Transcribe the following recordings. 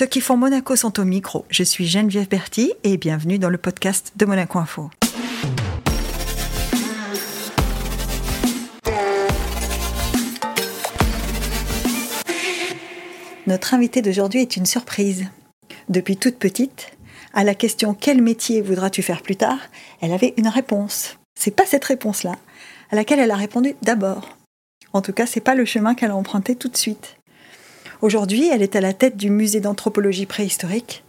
Ceux qui font Monaco sont au micro. Je suis Geneviève Berti et bienvenue dans le podcast de Monaco Info. Notre invitée d'aujourd'hui est une surprise. Depuis toute petite, à la question quel métier voudras-tu faire plus tard, elle avait une réponse. C'est pas cette réponse-là, à laquelle elle a répondu d'abord. En tout cas, c'est pas le chemin qu'elle a emprunté tout de suite. Aujourd'hui, elle est à la tête du musée d'anthropologie préhistorique.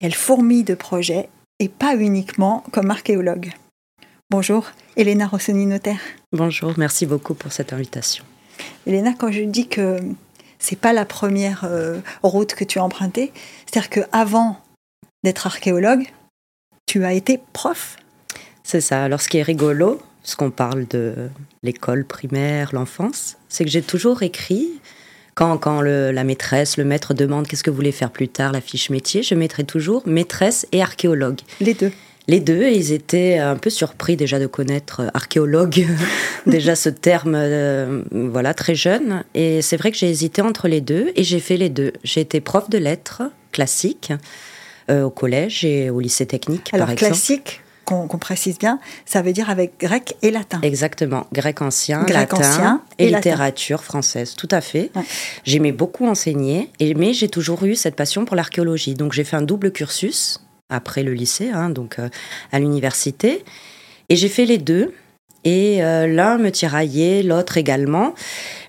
Elle fourmille de projets et pas uniquement comme archéologue. Bonjour, Elena Rossoni-Notaire. Bonjour, merci beaucoup pour cette invitation. Elena, quand je dis que c'est pas la première euh, route que tu as empruntée, c'est-à-dire qu'avant d'être archéologue, tu as été prof. C'est ça. Alors, ce qui est rigolo, ce qu'on parle de l'école primaire, l'enfance, c'est que j'ai toujours écrit. Quand, quand la maîtresse, le maître demande qu'est-ce que vous voulez faire plus tard, la fiche métier, je mettrai toujours maîtresse et archéologue. Les deux. Les deux, et ils étaient un peu surpris déjà de connaître euh, archéologue, déjà ce terme, euh, voilà, très jeune. Et c'est vrai que j'ai hésité entre les deux, et j'ai fait les deux. J'ai été prof de lettres classiques euh, au collège et au lycée technique, Alors, par exemple. classique, qu'on précise bien, ça veut dire avec grec et latin. Exactement, grec ancien, Grec latin ancien et, et latin. littérature française, tout à fait. Ouais. J'aimais beaucoup enseigner, et, mais j'ai toujours eu cette passion pour l'archéologie. Donc j'ai fait un double cursus après le lycée, hein, donc euh, à l'université, et j'ai fait les deux. Et euh, l'un me tiraillait, l'autre également.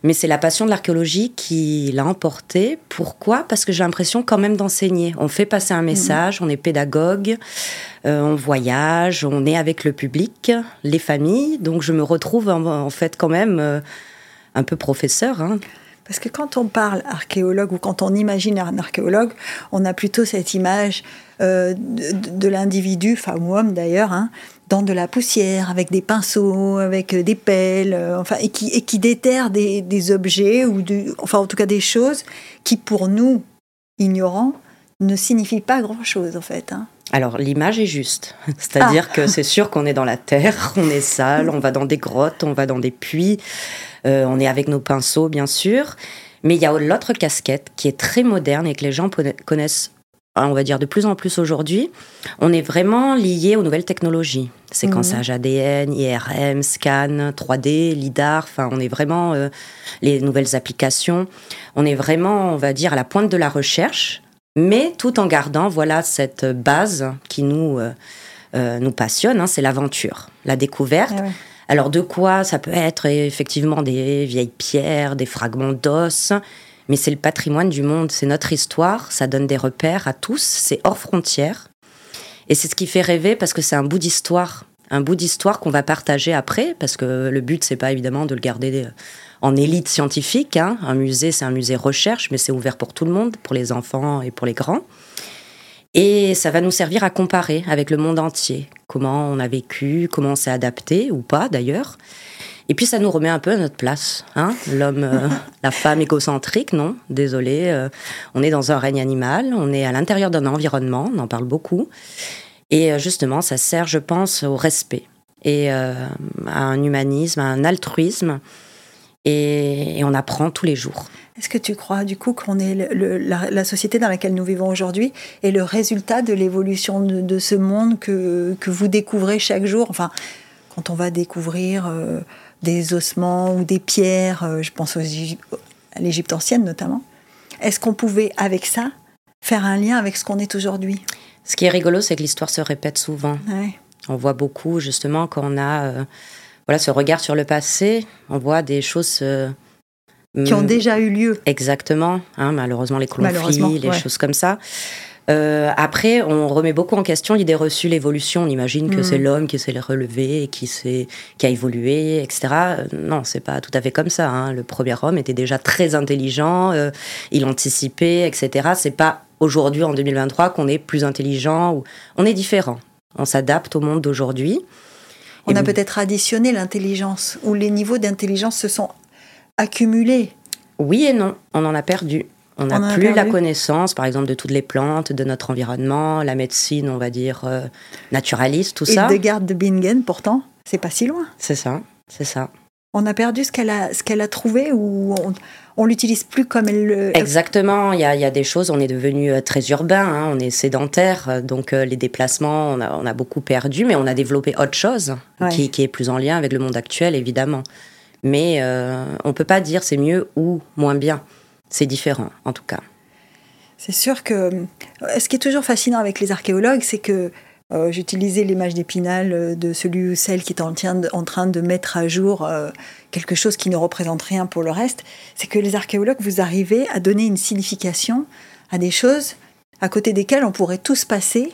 Mais c'est la passion de l'archéologie qui l'a emporté. Pourquoi? Parce que j'ai l'impression quand même d'enseigner. On fait passer un message, on est pédagogue, euh, on voyage, on est avec le public, les familles. Donc je me retrouve en, en fait quand même euh, un peu professeur. hein. Parce que quand on parle archéologue ou quand on imagine un archéologue, on a plutôt cette image euh, de, de l'individu, femme ou homme d'ailleurs, hein, dans de la poussière, avec des pinceaux, avec euh, des pelles, euh, enfin, et qui, et qui déterre des, des objets, ou du, enfin en tout cas des choses qui pour nous, ignorants, ne signifient pas grand-chose en fait. hein. Alors l'image est juste, c'est-à-dire que c'est sûr qu'on est dans la terre, on est sale, on va dans des grottes, on va dans des puits, euh, on est avec nos pinceaux bien sûr, mais il y a l'autre casquette qui est très moderne et que les gens connaissent, on va dire de plus en plus aujourd'hui. On est vraiment lié aux nouvelles technologies, séquençage ADN, IRM, scan, 3D, lidar. Enfin, on est vraiment euh, les nouvelles applications. On est vraiment, on va dire, à la pointe de la recherche mais tout en gardant voilà cette base qui nous euh, euh, nous passionne, hein, c'est l'aventure, la découverte. Ah ouais. Alors de quoi ça peut être effectivement des vieilles pierres, des fragments d'os, mais c'est le patrimoine du monde, c'est notre histoire, ça donne des repères à tous, c'est hors frontières, et c'est ce qui fait rêver parce que c'est un bout d'histoire, un bout d'histoire qu'on va partager après, parce que le but c'est pas évidemment de le garder euh, en élite scientifique. hein. Un musée, c'est un musée recherche, mais c'est ouvert pour tout le monde, pour les enfants et pour les grands. Et ça va nous servir à comparer avec le monde entier. Comment on a vécu, comment on s'est adapté, ou pas d'ailleurs. Et puis ça nous remet un peu à notre place. Hein L'homme, euh, la femme égocentrique, non, désolé. euh, on est dans un règne animal, on est à l'intérieur d'un environnement, on en parle beaucoup. Et euh, justement, ça sert, je pense, au respect et à un humanisme, à un altruisme. Et, et on apprend tous les jours. Est-ce que tu crois du coup qu'on est le- le- la, la société dans laquelle nous vivons aujourd'hui est le résultat de l'évolution de, de ce monde que, que vous découvrez chaque jour? Enfin, quand on va découvrir euh, des ossements ou des pierres, euh, je pense aux à l'Égypte ancienne notamment, est-ce qu'on pouvait avec ça faire un lien avec ce qu'on est aujourd'hui? Ce qui est rigolo, c'est que l'histoire se répète souvent. Ouais. On voit beaucoup, justement, quand on a euh, voilà, ce regard sur le passé, on voit des choses. euh, Qui ont mm, déjà eu lieu. Exactement, hein, malheureusement, les Malheureusement, conflits, les ouais. choses comme ça. Euh, après, on remet beaucoup en question l'idée reçue, l'évolution. On imagine que c'est l'homme qui s'est relevé, qui, s'est- qui a évolué, etc. Euh, Non, c'est pas tout à fait comme ça. hein. Le premier homme était déjà très intelligent, euh, il anticipait, etc. C'est pas aujourd'hui, en 2023, qu'on est plus intelligent. Ou... On est différent. On s'adapte au monde d'aujourd'hui. On Et a vous- peut-être additionné l'intelligence, ou les niveaux d'intelligence se sont accumulés. Oui et non, on en a perdu. On n'a plus la connaissance, par exemple, de toutes les plantes, de notre environnement, la médecine, on va dire, euh, naturaliste, tout ça. Et de garde de Bingen, pourtant, c'est pas si loin. C'est ça, c'est ça. On a perdu ce qu'elle a, ce qu'elle a trouvé ou on, on l'utilise plus comme elle le. Exactement. Il y a, il y a des choses. On est devenu euh, très urbain. Hein, on est sédentaire. euh, Donc euh, les déplacements, on a, on a beaucoup perdu, mais on a développé autre chose Ouais. qui, qui est plus en lien avec le monde actuel, évidemment. Mais euh, on peut pas dire c'est mieux ou moins bien. C'est différent, en tout cas. C'est sûr que ce qui est toujours fascinant avec les archéologues, c'est que euh, j'utilisais l'image d'Épinal euh, de celui ou celle qui est en train de, mettre à jour euh, quelque chose qui ne représente rien pour le reste. C'est que les archéologues, vous arrivez à donner une signification à des choses à côté desquelles on pourrait tous passer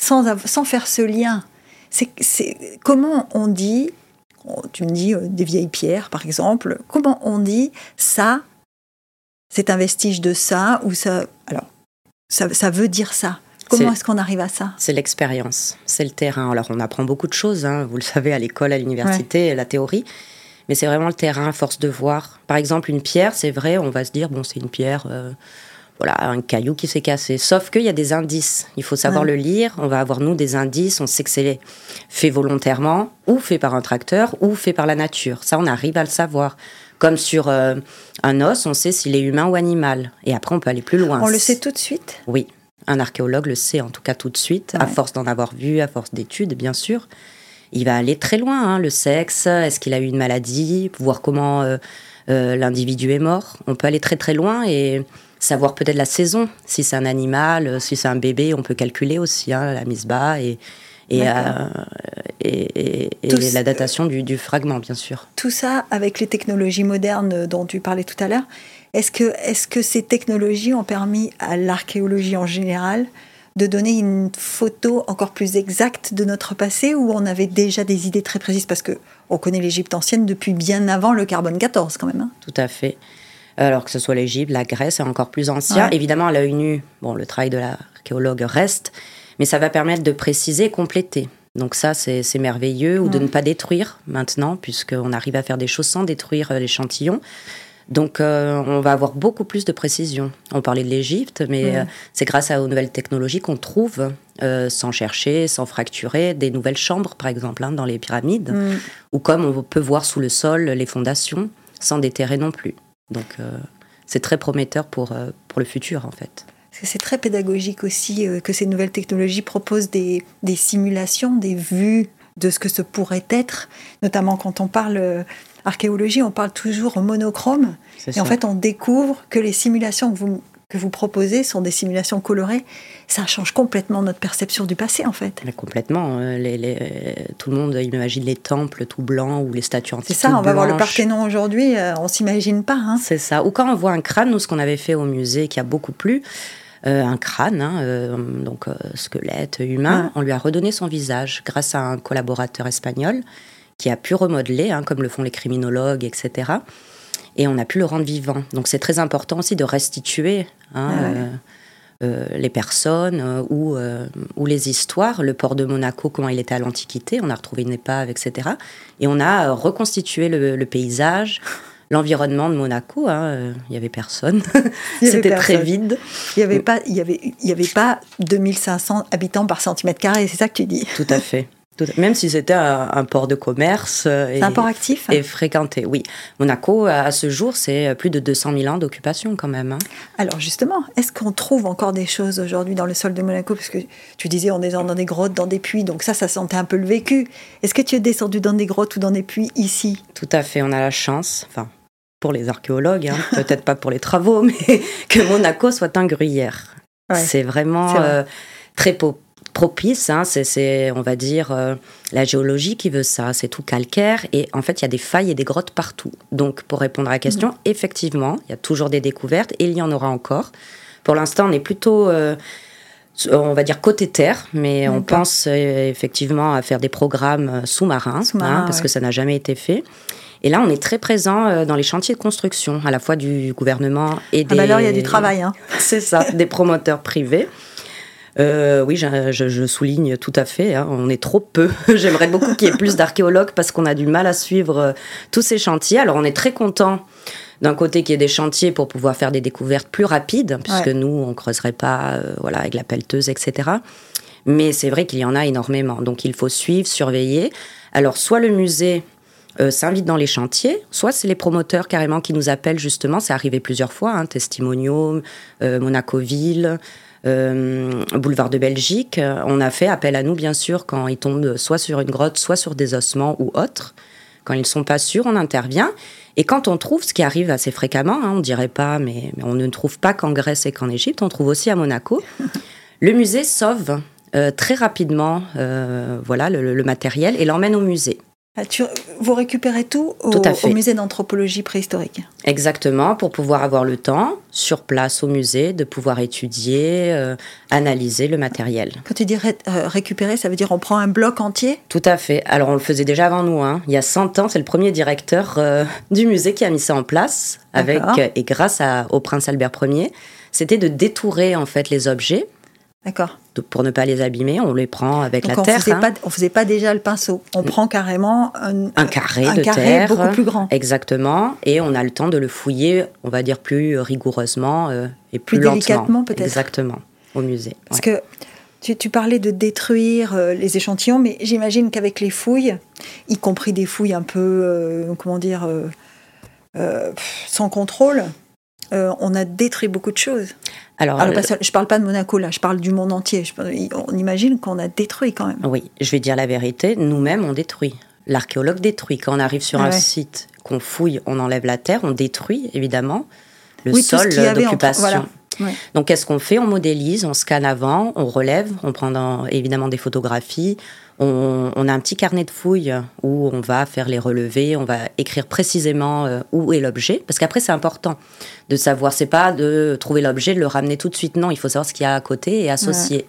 sans, sans faire ce lien. C'est, comment on dit, oh, tu me dis des vieilles pierres par exemple, comment on dit ça, c'est un vestige de ça ou ça. Alors, ça, ça veut dire ça? Comment est-ce qu'on arrive à ça C'est l'expérience, c'est le terrain. Alors on apprend beaucoup de choses, hein, vous le savez, à l'école, à l'université, la théorie. Mais c'est vraiment le terrain, à force de voir. Par exemple, une pierre, c'est vrai, on va se dire, bon, c'est une pierre, euh, voilà, un caillou qui s'est cassé. Sauf qu'il y a des indices. Il faut savoir Ouais. le lire. On va avoir, nous, des indices. On sait que c'est fait volontairement, ou fait par un tracteur, ou fait par la nature. Ça, on arrive à le savoir. Comme sur euh, un os, on sait s'il est humain ou animal. Et après, on peut aller plus loin. On le sait tout de suite? Oui, un archéologue le sait en tout cas tout de suite, à force d'en avoir vu, à force d'études, bien sûr. Il va aller très loin, hein, le sexe, est-ce qu'il a eu une maladie, voir comment euh, euh, l'individu est mort. On peut aller très très loin et savoir peut-être la saison, si c'est un animal, euh, si c'est un bébé, on peut calculer aussi hein, la mise bas et, et, D'accord. euh, et- et- et Tous- la datation du, du fragment, bien sûr. Tout ça avec les technologies modernes dont tu parlais tout à l'heure. Est-ce que, est que ces technologies ont permis à l'archéologie en général de donner une photo encore plus exacte de notre passé où on avait déjà des idées très précises? Parce que on connaît l'Égypte ancienne depuis bien avant le carbone 14 quand même. hein. Tout à fait. Alors que ce soit l'Égypte, la Grèce, c'est encore plus ancien. Ouais. Évidemment, à l'œil nu, bon, le travail de l'archéologue reste, mais ça va permettre de préciser et compléter. Donc ça, c'est merveilleux, ou de ne pas détruire maintenant, puisqu'on arrive à faire des choses sans détruire euh, l'échantillon. Donc euh, on va avoir beaucoup plus de précision. On parlait de l'Égypte, mais euh, c'est grâce à- aux nouvelles technologies qu'on trouve, euh, sans chercher, sans fracturer, des nouvelles chambres, par exemple, hein, dans les pyramides ou comme on peut voir sous le sol les fondations sans déterrer non plus. Donc c'est très prometteur pour, pour le futur en fait. C'est très pédagogique aussi que ces nouvelles technologies proposent des, des simulations, des vues de ce que ce pourrait être. Notamment quand on parle archéologie, on parle toujours en monochrome. Et en fait, on découvre que les simulations que vous, que vous proposez sont des simulations colorées. Ça change complètement notre perception du passé, en fait. Mais complètement. euh, les- les- tout le monde imagine les temples tout blancs ou les statues antiques. C'est ça, on va voir le. Parthénon aujourd'hui, euh, on s'imagine pas. Hein. C'est ça. Ou quand on voit un crâne, nous, ce qu'on avait fait au musée qui a beaucoup plu, euh, un crâne, hein, euh, donc euh, squelette humain, Ouais. on lui a redonné son visage grâce à un collaborateur espagnol qui a pu remodeler, hein, comme le font les criminologues, etc. Et on a pu le rendre vivant. Donc c'est très important aussi de restituer hein, Ah ouais. euh, euh, les personnes euh, ou, ou les histoires. Le port de Monaco, comment il était à l'Antiquité, on a retrouvé une épave, etc. Et on a reconstitué le, le paysage, l'environnement de Monaco. hein, euh, Il y avait personne. C'était très vide. Il n'y avait, pas- y avait, il y avait pas 2500 habitants par centimètre carré, c'est ça que tu dis? Tout à fait. Même si c'était un, port de commerce. euh, et- un port actif Et fréquenté, oui. Monaco, à ce jour, c'est plus de 200 000 ans d'occupation quand même. hein. Alors justement, est-ce qu'on trouve encore des choses aujourd'hui dans le sol de Monaco? Parce que tu disais on est dans des grottes, dans des puits, donc ça, ça sentait un peu le vécu. Est-ce que tu es descendu dans des grottes ou dans des puits ici? Tout à fait, on a la chance, enfin, pour les archéologues, hein, peut-être pas pour les travaux, mais que Monaco soit un gruyère. Ouais. C'est vraiment vrai. euh, très po- propice, hein, c'est, on va dire, euh, la géologie qui veut ça, c'est tout calcaire, et en fait, il y a des failles et des grottes partout. Donc, pour répondre à la question, Mhm. effectivement, il y a toujours des découvertes, et il y en aura encore. Pour l'instant, on est plutôt... euh, on va dire côté terre, mais on pense euh, effectivement à faire des programmes euh, sous-marins, hein, parce ouais. que ça n'a jamais été fait. Et là, on est très présent dans les chantiers de construction, à la fois du gouvernement et des. Ah bah alors il y a du travail. Hein. C'est ça, des promoteurs privés. Euh, oui, je, souligne tout à fait. hein, on est trop peu. J'aimerais beaucoup qu'il y ait plus d'archéologues parce qu'on a du mal à suivre euh, tous ces chantiers. Alors, on est très content d'un côté qu'il y ait des chantiers pour pouvoir faire des découvertes plus rapides, puisque Ouais. nous, on creuserait pas, euh, voilà, avec la pelleteuse, etc. Mais c'est vrai qu'il y en a énormément. Donc, il faut suivre, surveiller. Alors, soit le musée euh, s'invitent dans les chantiers. Soit c'est les promoteurs carrément qui nous appellent justement. C'est arrivé plusieurs fois. Hein, Testimonio, euh, Monacoville. Euh, Boulevard de Belgique, on a fait appel à nous bien sûr quand ils tombent soit sur une grotte, soit sur des ossements ou autres. Quand ils ne sont pas sûrs, on intervient. Et quand on trouve, ce qui arrive assez fréquemment, hein, on dirait pas, mais, on ne trouve pas qu'en Grèce et qu'en Égypte, on trouve aussi à Monaco. le musée sauve très rapidement voilà, le matériel et l'emmène au musée. Ah, vous récupérez tout au, musée d'anthropologie préhistorique Exactement, pour pouvoir avoir le temps, sur place au musée, de pouvoir étudier, euh, analyser le matériel. Quand tu dis euh, récupérer, ça veut dire on prend un bloc entier? Tout à fait. Alors on le faisait déjà avant nous. Hein. Il y a 100 ans, c'est le premier directeur euh, du musée qui a mis ça en place, avec, et grâce au prince Albert Ier. C'était de détourer en fait les objets D'accord. Pour ne pas les abîmer, on les prend avec la on terre. Faisait hein. on faisait pas déjà le pinceau. On prend carrément un, carré de terre. beaucoup plus grand. Exactement. Et on a le temps de le fouiller, on va dire plus rigoureusement euh, et plus, plus délicatement peut-être. Exactement, au musée. Parce que tu, parlais de détruire euh, les échantillons, mais j'imagine qu'avec les fouilles, y compris des fouilles un peu, euh, comment dire, sans contrôle, on a détruit beaucoup de choses. Alors, je ne parle pas de Monaco, là, je parle du monde entier. on imagine qu'on a détruit quand même. Oui, je vais dire la vérité, nous-mêmes, on détruit. L'archéologue détruit. Quand on arrive sur un site, qu'on fouille, on enlève la terre, on détruit, évidemment, le sol d'occupation. Donc, qu'est-ce qu'on fait? On modélise, on scanne avant, on relève, on prend évidemment des photographies, on, a un petit carnet de fouilles où on va faire les relevés, on va écrire précisément euh, où est l'objet, parce qu'après c'est important de savoir, c'est pas de trouver l'objet, de le ramener tout de suite, non, il faut savoir ce qu'il y a à côté et associer.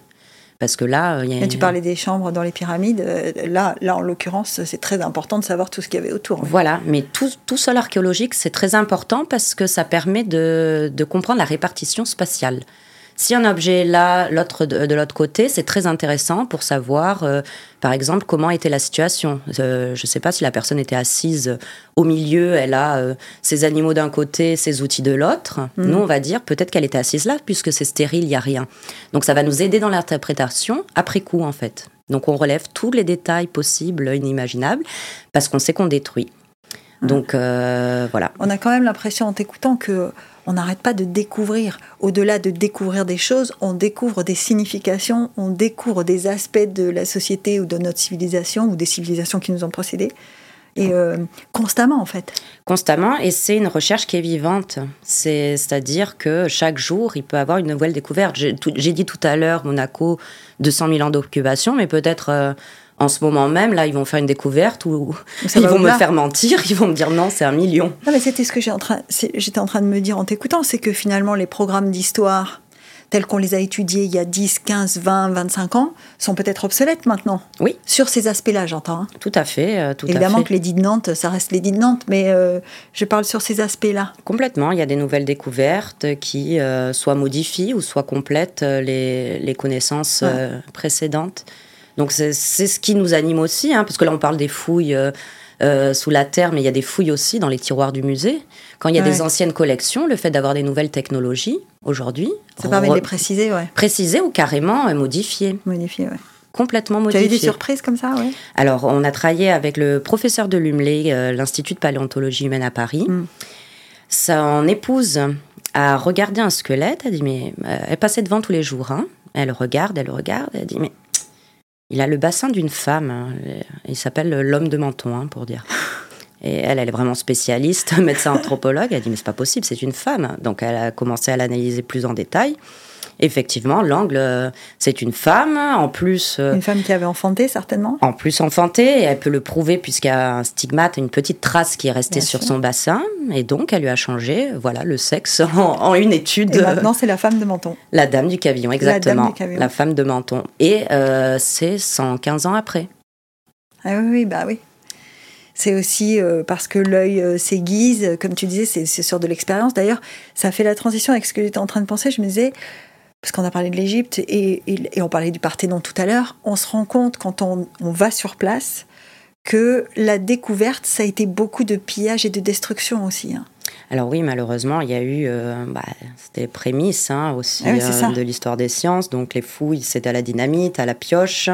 Parce que là, il y a... tu parlais des chambres dans les pyramides. Euh, là, là en l'occurrence, c'est très important de savoir tout ce qu'il y avait autour. Voilà, mais tout, tout sol archéologique, c'est très important parce que ça permet de, de comprendre la répartition spatiale. Si un objet est là, l'autre de, l'autre côté, c'est très intéressant pour savoir, euh, par exemple, comment était la situation. Euh, je ne sais pas si la personne était assise au milieu, elle a euh, ses animaux d'un côté, ses outils de l'autre. Mm. Nous, on va dire peut-être qu'elle était assise là, puisque c'est stérile, il n'y a rien. Donc ça va nous aider dans l'interprétation après coup, en fait. Donc on relève tous les détails possibles, inimaginables, parce qu'on sait qu'on détruit. Donc voilà. On a quand même l'impression en t'écoutant que on n'arrête pas de découvrir. Au-delà de découvrir des choses, on découvre des significations, on découvre des aspects de la société ou de notre civilisation ou des civilisations qui nous ont précédés. Et euh, constamment, en fait. Constamment, et c'est une recherche qui est vivante. C'est-à-dire que chaque jour, il peut avoir une nouvelle découverte. J'ai dit tout à l'heure, Monaco, 200 000 ans d'occupation, mais peut-être euh, en ce moment même, là, ils vont faire une découverte où ils vont me faire mentir, ils vont me dire non, c'est un million. Non, mais c'était ce que j'étais en, train, en train de me dire en t'écoutant, c'est que finalement, les programmes d'histoire tels qu'on les a étudiés il y a 10, 15, 20, 25 ans, sont peut-être obsolètes maintenant. Oui. Sur ces aspects-là, j'entends. Hein. Tout à fait. Euh, tout Évidemment à fait. que l'édit de Nantes, ça reste l'édit de Nantes, mais euh, je parle sur ces aspects-là. Complètement. Il y a des nouvelles découvertes qui euh, soit modifient ou soit complètent les, les connaissances précédentes. Donc c'est ce qui nous anime aussi, hein, parce que là on parle des fouilles euh, euh, sous la terre, mais il y a des fouilles aussi dans les tiroirs du musée. Quand il y a des anciennes collections, le fait d'avoir des nouvelles technologies aujourd'hui. Ça permet de les préciser, ouais. Préciser ou carrément euh, modifier. Modifier, ouais. Complètement modifier. Tu as eu des surprises comme ça, ouais? Alors, on a travaillé avec le professeur de Lumelay, l'Institut de paléontologie humaine à Paris. Mm. Son épouse a regardé un squelette, elle dit, mais elle passait devant tous les jours. Hein. Elle regarde, elle regarde, elle dit, mais il a le bassin d'une femme. Hein. Il s'appelle l'homme de menton, hein, pour dire. Et elle, elle est vraiment spécialiste, médecin anthropologue. Elle dit, mais c'est pas possible, c'est une femme. Donc elle a commencé à l'analyser plus en détail effectivement, l'angle, euh, c'est une femme. En plus. Euh, une femme qui avait enfanté, certainement? En plus, enfanté. Et elle peut le prouver puisqu'il y a un stigmate, une petite trace qui est restée sur son bassin. Et donc, elle lui a changé voilà, le sexe en, une étude. Et maintenant, c'est la femme de Menton. La dame du cavillon, exactement. La, femme de Menton. Et euh, c'est 115 ans après. Ah oui, oui, bah oui. C'est aussi parce que l'œil s'aiguise, comme tu disais, c'est sur de l'expérience. D'ailleurs, ça fait la transition avec ce que j'étais en train de penser. Je me disais, parce qu'on a parlé de l'Égypte et, on parlait du Parthénon tout à l'heure, on se rend compte quand on, va sur place que la découverte, ça a été beaucoup de pillage et de destruction aussi. Hein. Alors oui, malheureusement, il y a eu, euh, bah, c'était prémisse hein, aussi ah euh, de l'histoire des sciences. Donc les fouilles, c'était à la dynamite, à la pioche.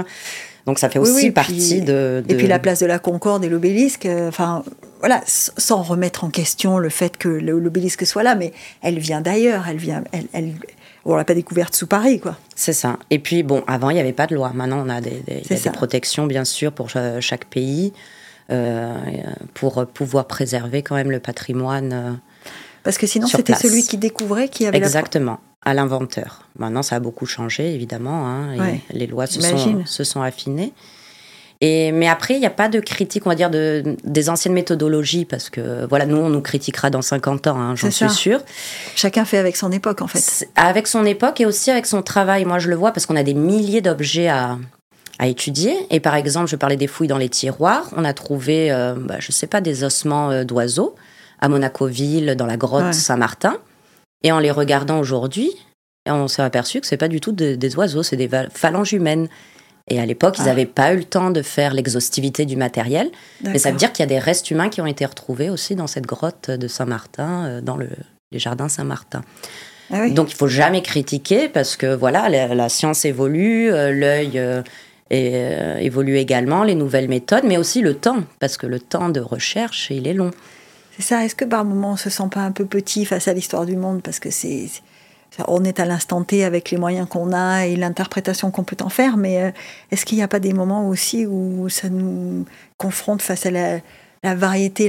Donc ça fait aussi partie de, Et puis la place de la Concorde et l'obélisque, euh, enfin voilà, sans remettre en question le fait que l'obélisque soit là, mais elle vient d'ailleurs, elle vient, elle, elle on l'a pas découverte sous Paris, quoi. C'est ça. Et puis bon, avant il n'y avait pas de loi. Maintenant on a des, des, protections bien sûr pour chaque pays euh, pour pouvoir préserver quand même le patrimoine. Euh, Parce que sinon c'était celui qui découvrait qui avait exactement à l'inventeur. Maintenant ça a beaucoup changé évidemment. Hein, et Les lois se sont, se sont affinées. Et, mais après, il n'y a pas de critique, on va dire, de, des anciennes méthodologies, parce que voilà, nous, on nous critiquera dans 50 ans, hein, j'en suis sûre. Chacun fait avec son époque, en fait. Avec son époque et aussi avec son travail. Moi, je le vois parce qu'on a des milliers d'objets à, à étudier. Et par exemple, je parlais des fouilles dans les tiroirs. On a trouvé, euh, bah, je ne sais pas, des ossements euh, d'oiseaux à Monaco-Ville, dans la grotte Saint-Martin. Et en les regardant aujourd'hui, on s'est aperçu que c'est pas du tout des oiseaux, c'est des phalanges humaines. Et à l'époque, ils n'avaient ah. pas eu le temps de faire l'exhaustivité du matériel. Mais ça veut dire qu'il y a des restes humains qui ont été retrouvés aussi dans cette grotte de Saint-Martin, euh, dans le, les jardins Saint-Martin. Ah Donc il faut jamais critiquer parce que voilà, la, science évolue, euh, l'œil euh, évolue également, les nouvelles méthodes, mais aussi le temps, parce que le temps de recherche, il est long. C'est ça. Est-ce que par moment on se sent pas un peu petit face à l'histoire du monde parce que c'est on est à l'instant T avec les moyens qu'on a et l'interprétation qu'on peut en faire, mais euh, est-ce qu'il n'y a pas des moments aussi où ça nous confronte face à la, variété,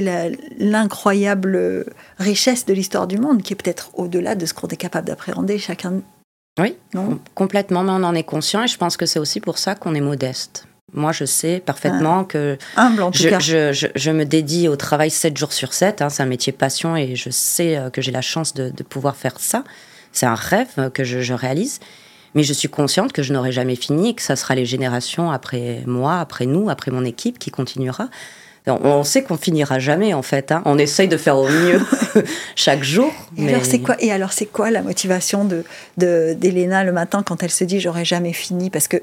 l'incroyable richesse de l'histoire du monde, qui est peut-être au-delà de ce qu'on est capable d'appréhender chacun? Oui, non? complètement, mais on en est conscient et je pense que c'est aussi pour ça qu'on est modeste. Moi, je sais parfaitement ah. que je, me dédie au travail 7 jours sur 7. Hein, c'est un métier passion et je sais euh, que j'ai la chance de, de pouvoir faire ça. C'est un rêve que je, réalise. Mais je suis consciente que je n'aurai jamais fini et que ça sera les générations après moi, après nous, après mon équipe qui continuera. On sait qu'on finira jamais en fait. Hein. On essaye de faire au mieux chaque jour. Et alors c'est quoi Et alors c'est quoi la motivation de d'Elena le matin quand elle se dit j'aurai jamais fini? Parce que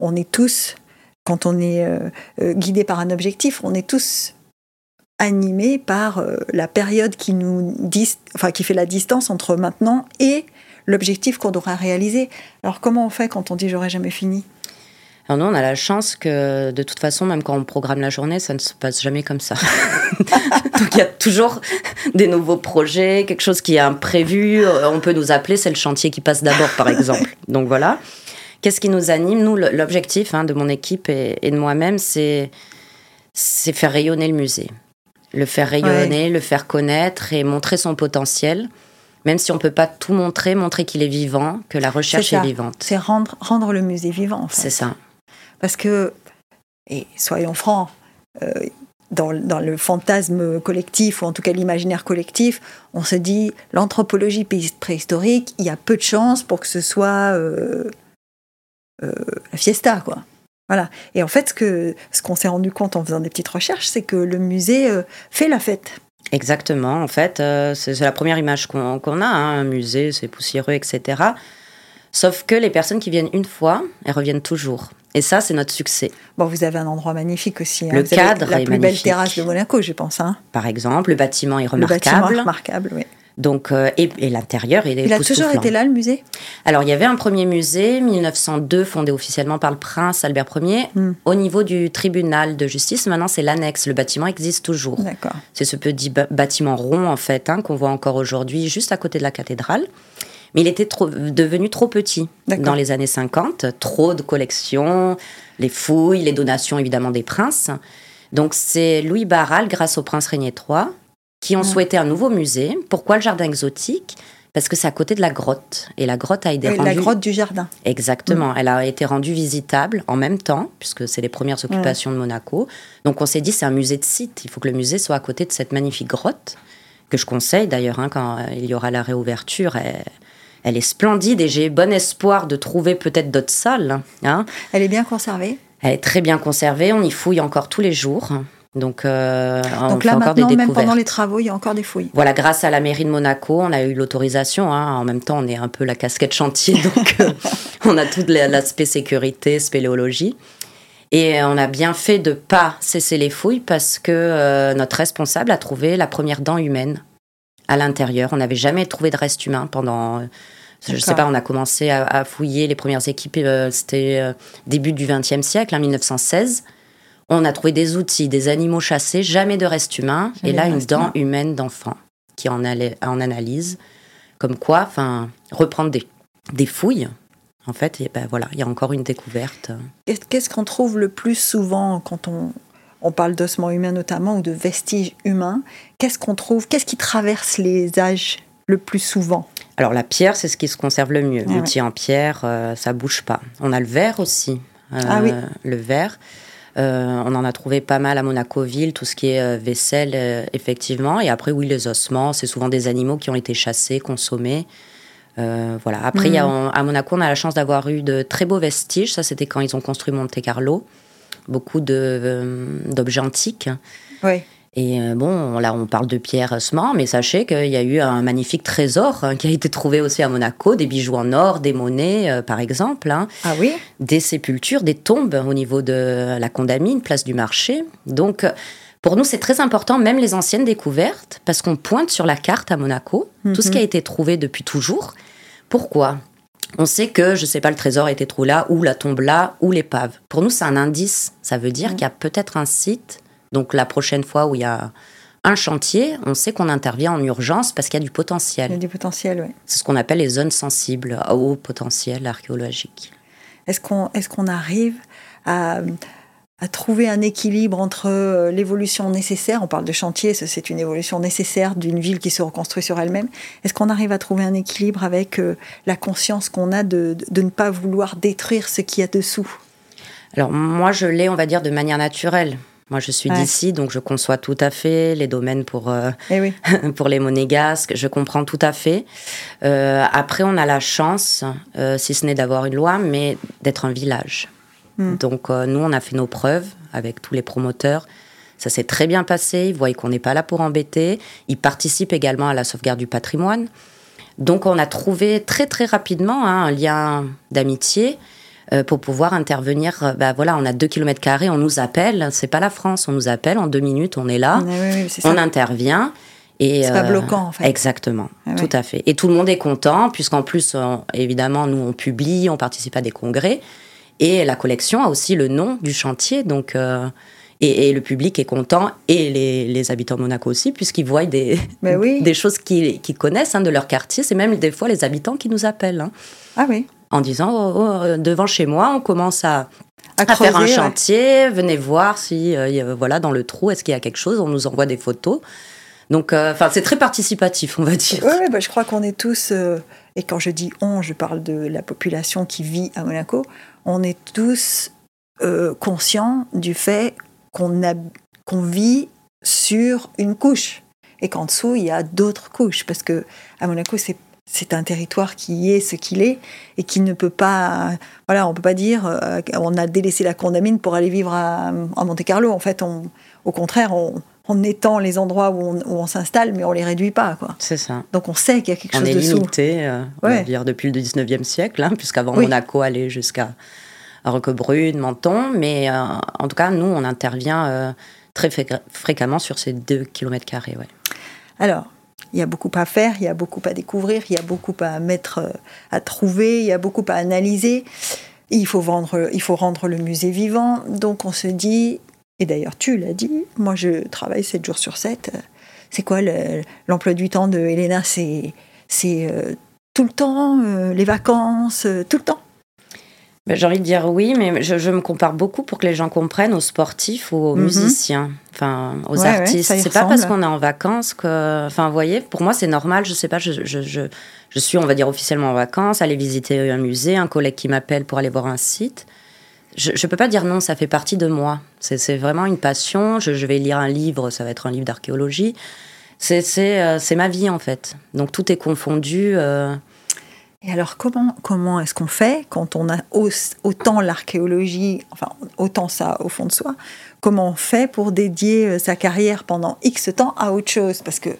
on est tous, quand on est euh, euh, guidé par un objectif, on est tous animé par euh, la période qui nous enfin qui fait la distance entre maintenant et l'objectif qu'on devra réaliser. Alors comment on fait quand on dit j'aurai jamais fini alors nous, on a la chance que de toute façon, même quand on programme la journée, ça ne se passe jamais comme ça. Donc il y a toujours des nouveaux projets, quelque chose qui est imprévu. On peut nous appeler, c'est le chantier qui passe d'abord, par exemple. Donc voilà. Qu'est-ce qui nous anime? Nous, l'objectif hein, de mon équipe et, et de moi-même, c'est faire rayonner le musée le faire rayonner, le faire connaître et montrer son potentiel. Même si on ne peut pas tout montrer, montrer qu'il est vivant, que la recherche est, vivante. C'est rendre, rendre le musée vivant, en fait. C'est ça. Parce que, et soyons francs, euh, dans, dans, le fantasme collectif, ou en tout cas l'imaginaire collectif, on se dit l'anthropologie préhistorique, il y a peu de chances pour que ce soit euh, euh, la fiesta, quoi. Voilà. Et en fait, ce que ce qu'on s'est rendu compte en faisant des petites recherches, c'est que le musée euh, fait la fête. Exactement. En fait, euh, c'est la première image qu'on a. Hein. Un musée, c'est poussiéreux, etc. Sauf que les personnes qui viennent une fois, elles reviennent toujours. Et ça, c'est notre succès. Bon, vous avez un endroit magnifique aussi. Hein. Le cadre la plus belle terrasse de Monaco, je pense. Hein. Par exemple, le bâtiment est remarquable. Le bâtiment est remarquable, oui. Donc, euh, et, l'intérieur, il est Il a toujours été là, le musée? Alors, il y avait un premier musée, 1902, fondé officiellement par le prince Albert Ier, hmm. au niveau du tribunal de justice. Maintenant, c'est l'annexe. Le bâtiment existe toujours. D'accord. C'est ce petit bâtiment rond, en fait, hein, qu'on voit encore aujourd'hui, juste à côté de la cathédrale. Mais il était trop, devenu trop petit dans les années 50. Trop de collections, les fouilles, les donations, évidemment, des princes. Donc, c'est Louis Barral, grâce au prince Régnier III, qui ont souhaité un nouveau musée. Pourquoi le jardin exotique? Parce que c'est à côté de la grotte. Et la grotte a été rendue... La grotte du jardin. Exactement. Mm. Elle a été rendue visitable en même temps, puisque c'est les premières occupations de Monaco. Donc on s'est dit, c'est un musée de site. Il faut que le musée soit à côté de cette magnifique grotte, que je conseille d'ailleurs, hein, quand il y aura la réouverture. Elle, est splendide et j'ai bon espoir de trouver peut-être d'autres salles. Hein. Elle est bien conservée? Elle est très bien conservée. On y fouille encore tous les jours. Donc, euh, Donc là, maintenant, même pendant les travaux, il y a encore des fouilles. Voilà, grâce à la mairie de Monaco, on a eu l'autorisation. Hein. En même temps, on est un peu la casquette chantier, donc euh, on a tout l'aspect sécurité, spéléologie. Et on a bien fait de pas cesser les fouilles parce que euh, notre responsable a trouvé la première dent humaine à l'intérieur. On n'avait jamais trouvé de reste humain pendant Je sais pas, on a commencé à, fouiller les premières équipes, euh, c'était euh, début du XXe siècle, en hein, 1916. On a trouvé des outils, des animaux chassés, jamais de reste humain, et là une dent humaine d'enfant qui en, en analyse. Comme quoi, enfin, reprendre des, des fouilles, en fait, et ben voilà, il y a encore une découverte. Qu'est-ce qu'on trouve le plus souvent quand on, on parle d'ossements humains notamment ou de vestiges humains? Qu'est-ce qu'on trouve? Qu'est-ce qui traverse les âges le plus souvent? Alors la pierre, c'est ce qui se conserve le mieux. Ah L'outil en pierre, euh, ça bouge pas. On a le verre aussi. Euh, ah oui. Le verre. Euh, on en a trouvé pas mal à Monacoville, tout ce qui est vaisselle, effectivement. Et après, oui, les ossements, c'est souvent des animaux qui ont été chassés, consommés. voilà. Après, y a, mhm. à Monaco, on a la chance d'avoir eu de très beaux vestiges. Ça, c'était quand ils ont construit Monte Carlo. Beaucoup d'objets antiques. Oui. Et euh, bon, là, on parle de pierre ossements, mais sachez qu'il y a eu un magnifique trésor hein, qui a été trouvé aussi à Monaco, des bijoux en or, des monnaies, euh, par exemple. Hein. ah oui? Des sépultures, des tombes au niveau de la Condamine, place du marché. Donc, pour nous, c'est très important, même les anciennes découvertes, parce qu'on pointe sur la carte à Monaco tout ce qui a mhm. été trouvé depuis toujours. Pourquoi? On sait que, je ne sais pas, le trésor a été trouvé là, ou la tombe là, ou l'épave. Pour nous, c'est un indice. Ça veut dire qu'il y a peut-être un site donc la prochaine fois où il y a un chantier, on sait qu'on intervient en urgence parce qu'il y a du potentiel. Il y a du potentiel, oui. C'est ce qu'on appelle les zones sensibles au potentiel archéologique. Est-ce qu'on est qu'on arrive à, à, trouver un équilibre entre euh, l'évolution nécessaire, on parle de chantier, c'est une évolution nécessaire d'une ville qui se reconstruit sur elle-même, est-ce qu'on arrive à trouver un équilibre avec euh, la conscience qu'on a de, de ne pas vouloir détruire ce qu'il y a dessous? Alors moi, je l'ai, on va dire, de manière naturelle. Moi, je suis d'ici, donc je conçois tout à fait les domaines pour, euh, eh pour les monégasques. Je comprends tout à fait. Euh, après, on a la chance, euh, si ce n'est d'avoir une loi, mais d'être un village. Hmm. Donc, nous, on a fait nos preuves avec tous les promoteurs. Ça s'est très bien passé. Ils voient qu'on n'est pas là pour embêter. Ils participent également à la sauvegarde du patrimoine. Donc, on a trouvé très, très rapidement hein, un lien d'amitié. Euh, pour pouvoir intervenir. Euh, bah voilà, on a deux kilomètres carrés, on nous appelle. C'est pas la France, on nous appelle en deux minutes, on est là, on intervient. Et c'est pas euh, bloquant en fait. Exactement, tout à fait. Et tout le monde est content puisqu'en plus, évidemment, nous on publie, on participe à des congrès et la collection a aussi le nom du chantier, donc. Et, le public est content, et les, habitants de Monaco aussi, puisqu'ils voient des, des choses qu'ils connaissent hein, de leur quartier. C'est même des fois les habitants qui nous appellent. Hein. Ah oui en disant oh, oh, devant chez moi, on commence à, faire un chantier, venez voir si euh, voilà dans le trou est-ce qu'il y a quelque chose, on nous envoie des photos. Donc euh, enfin c'est très participatif, on va dire. Oui, bah, je crois qu'on est tous euh, et quand je dis on, je parle de la population qui vit à Monaco, on est tous conscients du fait qu'on a qu'on vit sur une couche et qu'en dessous il y a d'autres couches parce que à Monaco c'est c'est un territoire qui est ce qu'il est et qui ne peut pas. Voilà, on peut pas dire euh, on a délaissé la condamine pour aller vivre à, Monte Carlo. En fait, on, au contraire, on, étend les endroits où on, s'installe, mais on les réduit pas. quoi. C'est ça. Donc on sait qu'il y a quelque chose est dessous. limité, euh, on va dire depuis le 19e siècle, hein, puisqu'avant Monaco allait jusqu'à Roquebrune, Menton. Mais euh, en tout cas, nous, on intervient très fréquemment sur ces deux kilomètres carrés. Ouais. Alors, il y a beaucoup à faire, il y a beaucoup à découvrir, il y a beaucoup à mettre, euh, à trouver, il y a beaucoup à analyser. Il faut, vendre, il faut rendre le musée vivant. Donc on se dit, et d'ailleurs tu l'as dit, moi je travaille 7 jours sur 7. C'est quoi l'emploi du temps de Helena C'est euh, tout le temps, euh, les vacances, tout le temps ben, j'ai envie de dire oui, mais je, me compare beaucoup pour que les gens comprennent aux sportifs ou aux mhm. musiciens, enfin aux artistes. c'est pas parce qu'on est en vacances que, enfin, vous voyez, pour moi c'est normal. Je sais pas, je, je, je, je, suis, on va dire officiellement en vacances, aller visiter un musée, un collègue qui m'appelle pour aller voir un site. Je, je peux pas dire non, ça fait partie de moi. C'est vraiment une passion. Je, vais lire un livre, ça va être un livre d'archéologie. C'est euh, ma vie en fait. Donc tout est confondu. Euh, et alors comment, comment est-ce qu'on fait quand on a autant l'archéologie, enfin autant ça au fond de soi, comment on fait pour dédier euh, sa carrière pendant X temps à autre chose? Parce que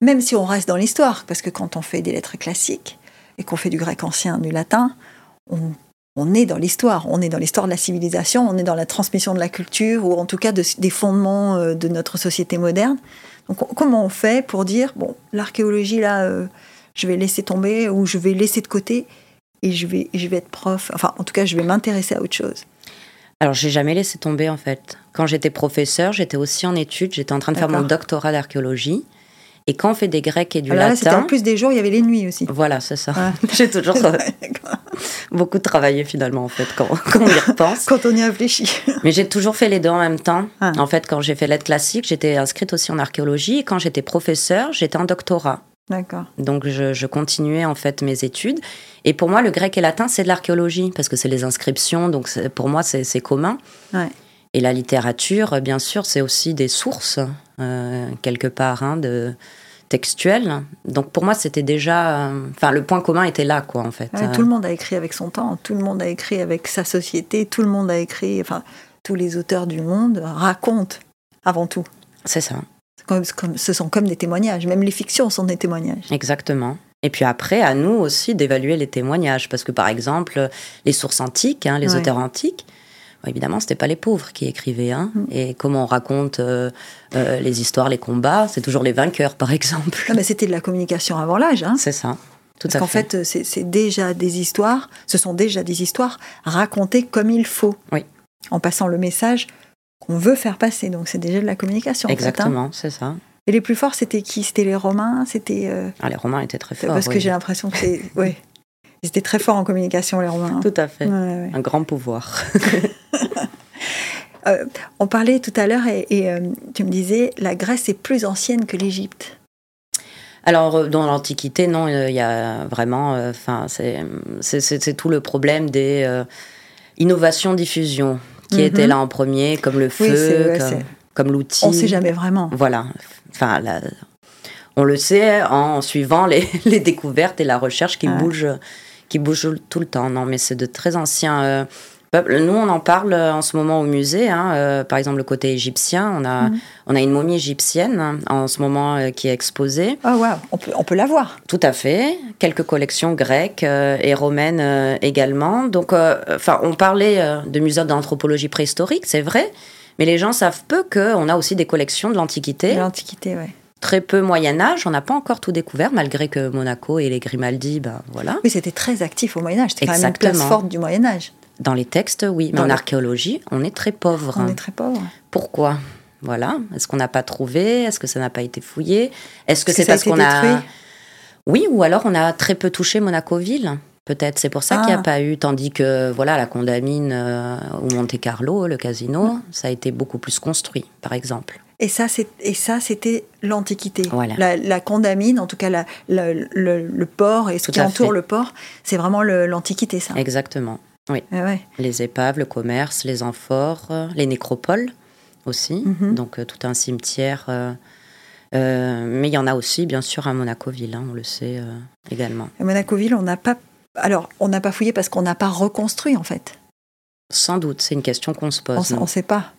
même si on reste dans l'histoire, parce que quand on fait des lettres classiques et qu'on fait du grec ancien, du latin, on, est dans l'histoire, on est dans l'histoire de la civilisation, on est dans la transmission de la culture, ou en tout cas des fondements euh, de notre société moderne. Donc comment on fait pour dire, bon, l'archéologie là... Euh, je vais laisser tomber ou je vais laisser de côté et je vais, je vais être prof. Enfin, en tout cas, je vais m'intéresser à autre chose. Alors, j'ai jamais laissé tomber en fait. Quand j'étais professeur, j'étais aussi en études. J'étais en train de faire mon doctorat d'archéologie. Et quand on fait des grecs et du Alors latin. C'était en plus des jours, il y avait les nuits aussi. Voilà, c'est ça. j'ai toujours beaucoup travaillé finalement en fait quand, quand on y repense. quand on y réfléchit. Mais j'ai toujours fait les deux en même temps. Ah. En fait, quand j'ai fait l'aide classique, j'étais inscrite aussi en archéologie. Et quand j'étais professeur, j'étais en doctorat. D'accord. Donc je, je, continuais en fait mes études. Et pour moi, le grec et latin, c'est de l'archéologie, parce que c'est les inscriptions, donc pour moi, c'est commun. Ouais. Et la littérature, bien sûr, c'est aussi des sources, euh, quelque part, hein, de textuelles. Donc pour moi, c'était déjà... Euh, enfin, le point commun était là, quoi, en fait. tout le monde a écrit avec son temps, tout le monde a écrit avec sa société, tout le monde a écrit... Enfin, tous les auteurs du monde racontent, avant tout. C'est ça. Comme, comme, ce sont comme des témoignages, même les fictions sont des témoignages. Exactement. Et puis après, à nous aussi d'évaluer les témoignages, parce que par exemple, les sources antiques, hein, les auteurs antiques, évidemment, évidemment, c'était pas les pauvres qui écrivaient. Hein, mm. Et comment on raconte euh, euh, les histoires, les combats, c'est toujours les vainqueurs, par exemple. mais c'était de la communication avant l'âge. Hein. C'est ça. Tout Parce qu'en fait, c'est déjà des histoires, ce sont déjà des histoires racontées comme il faut. Oui. En passant le message qu'on veut faire passer. Donc c'est déjà de la communication. Exactement, c'est ça. Et les plus forts, c'était qui? C'était les Romains? C'était. Euh, ah, les Romains étaient très forts. Parce que j'ai l'impression que c'est. oui. Ils étaient très forts en communication, les Romains. Tout à fait. Un grand pouvoir. Euh, on parlait tout à l'heure et, euh, tu me disais, la Grèce est plus ancienne que l'Égypte. Alors, dans l'Antiquité, non, il y a vraiment. Enfin, c'est tout le problème des innovations-diffusion qui mhm. étaient là en premier, comme le feu, comme, l'outil. On ne sait jamais vraiment. Voilà enfin, on le sait en suivant les, découvertes et la recherche qui bouge, qui bouge tout le temps. Non, mais c'est de très anciens euh. Nous, on en parle en ce moment au musée. Hein, euh, par exemple, le côté égyptien, on a, mhm. on a une momie égyptienne hein, en ce moment euh, qui est exposée. Ah ouais, on peut, on peut la voir. Tout à fait. Quelques collections grecques et romaines également. Donc, enfin, on parlait de musée d'anthropologie préhistorique, c'est vrai. Mais les gens savent peu qu'on a aussi des collections de l'Antiquité. L'Antiquité, oui. Très peu Moyen Âge, on n'a pas encore tout découvert, malgré que Monaco et les Grimaldi, ben voilà. Oui, c'était très actif au Moyen Âge, c'était quand même une place forte du Moyen Âge. Dans les textes, oui, mais en archéologie, on est très pauvre. On est très pauvre. Pourquoi? Voilà. Est-ce qu'on n'a pas trouvé? Est-ce que ça n'a pas été fouillé? Est-ce que c'est parce qu'on a... Oui, ou alors on a très peu touché Monaco-Ville Peut-être c'est pour ça qu'il n'y a ah. pas eu, tandis que voilà la Condamine euh, ou Monte Carlo, le casino, ça a été beaucoup plus construit, par exemple. Et ça, c'était l'Antiquité. La, la, Condamine, en tout cas la, le, port et ce qui entoure le port, c'est vraiment l'Antiquité, ça. Exactement. Oui. Ah les épaves, le commerce, les amphores, euh, les nécropoles aussi. Mhm. Donc euh, tout un cimetière. mais il y en a aussi, bien sûr, à Monacoville, hein, on le sait également. À Monacoville, on n'a pas alors, on n'a pas fouillé parce qu'on n'a pas reconstruit, en fait. Sans doute, c'est une question qu'on se pose. On ne sait pas.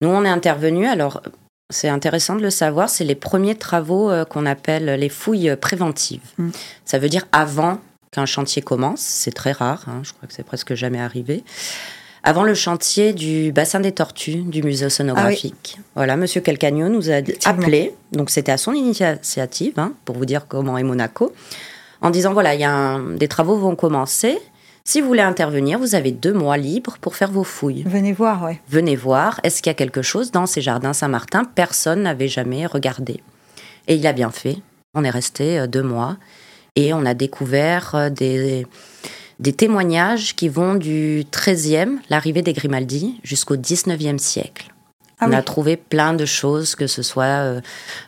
Nous, on est intervenu, alors c'est intéressant de le savoir, c'est les premiers travaux euh, qu'on appelle les fouilles préventives. Hmm. Ça veut dire avant qu'un chantier commence, c'est très rare, hein, je crois que c'est presque jamais arrivé. Avant le chantier du bassin des tortues du musée océanographique. Ah voilà, Monsieur Calcagno nous a appelé, donc c'était à son initiative, hein, pour vous dire comment est Monaco en disant voilà, il y a des travaux vont commencer. Si vous voulez intervenir, vous avez deux mois libres pour faire vos fouilles. Venez voir, oui. Venez voir. Est-ce qu'il y a quelque chose dans ces jardins Saint-Martin? Personne n'avait jamais regardé. Et il a bien fait. On est resté euh, deux mois et on a découvert euh, des, des témoignages qui vont du 13e, l'arrivée des Grimaldi, jusqu'au 19e siècle. Ah on a trouvé plein de choses, que ce soit euh,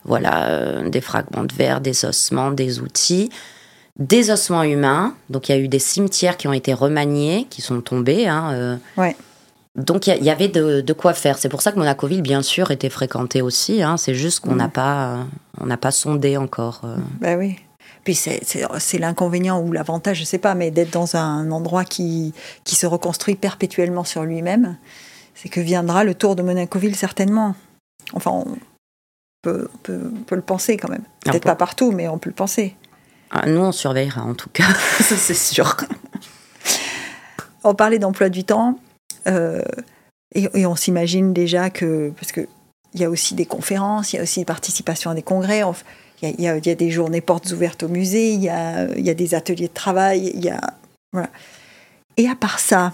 voilà, des fragments de verre, des ossements, des outils des ossements humains. Donc il y a eu des cimetières qui ont été remaniés, qui sont tombés. Hein, euh. ouais. Donc il y, avait de, quoi faire. C'est pour ça que Monacoville, bien sûr, était fréquenté aussi. Hein. C'est juste qu'on n'a pas, on n'a pas sondé encore. Euh. Ben oui. Puis c'est l'inconvénient ou l'avantage, je ne sais pas, mais d'être dans un endroit qui, qui se reconstruit perpétuellement sur lui-même, c'est que viendra le tour de Monacoville certainement. Enfin, on peut, peut, le penser quand même. Peut-être pas partout, mais on peut le penser. Ah, nous, on surveillera en tout cas, ça c'est sûr. on parlait d'emploi du temps, euh, et, on s'imagine déjà que, parce qu'il y a aussi des conférences, il y a aussi des participations à des congrès, Il y, a, des journées portes ouvertes au musée, il y a, des ateliers de travail, il y a voilà. Et à part ça,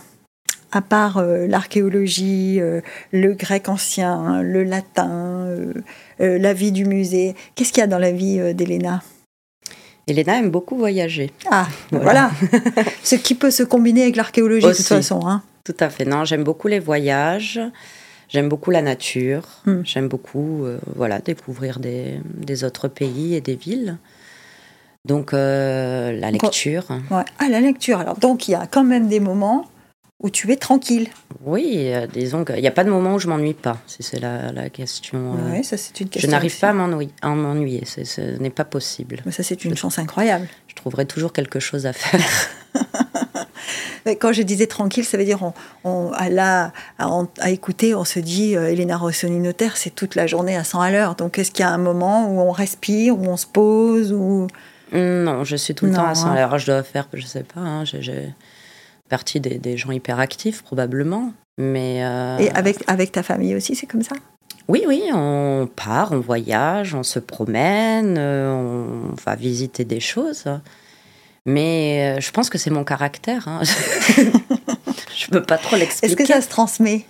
à part euh, l'archéologie, euh, le grec ancien, le latin, la vie du musée, qu'est-ce qu'il y a dans la vie d'Elena Elena aime beaucoup voyager. Ah, voilà. Ce qui peut se combiner avec l'archéologie de toute façon. Hein. Tout à fait. Non, j'aime beaucoup les voyages. J'aime beaucoup la nature. Hmm. J'aime beaucoup euh, voilà, découvrir des, des, autres pays et des villes. Donc, euh, la lecture. Ouais. Ah, la lecture. Alors, donc, il y a quand même des moments où tu es tranquille. Oui, disons qu'il n'y a pas de moment où je m'ennuie pas, si c'est la, la, question. Euh, oui, ça c'est une question. Je n'arrive pas à m'ennuyer, ce n'est pas possible. Mais ça c'est une chance incroyable. Je trouverai toujours quelque chose à faire. Quand je disais tranquille, ça veut dire on, on à, à, écouter, on se dit euh, Elena Rossoni notaire, c'est toute la journée à 100 à l'heure. Donc est-ce qu'il y a un moment où on respire, où on se pose ou... Non, je suis tout le temps à 100 à hein. l'heure. Je dois faire, je sais pas, hein, j'ai partie des, des, gens hyperactifs probablement. Mais euh, Et avec, avec ta famille aussi, c'est comme ça? Oui, oui, on part, on voyage, on se promène, euh, on va visiter des choses. Mais euh, je pense que c'est mon caractère. Hein. je ne peux pas trop l'expliquer. Est-ce que ça se transmet?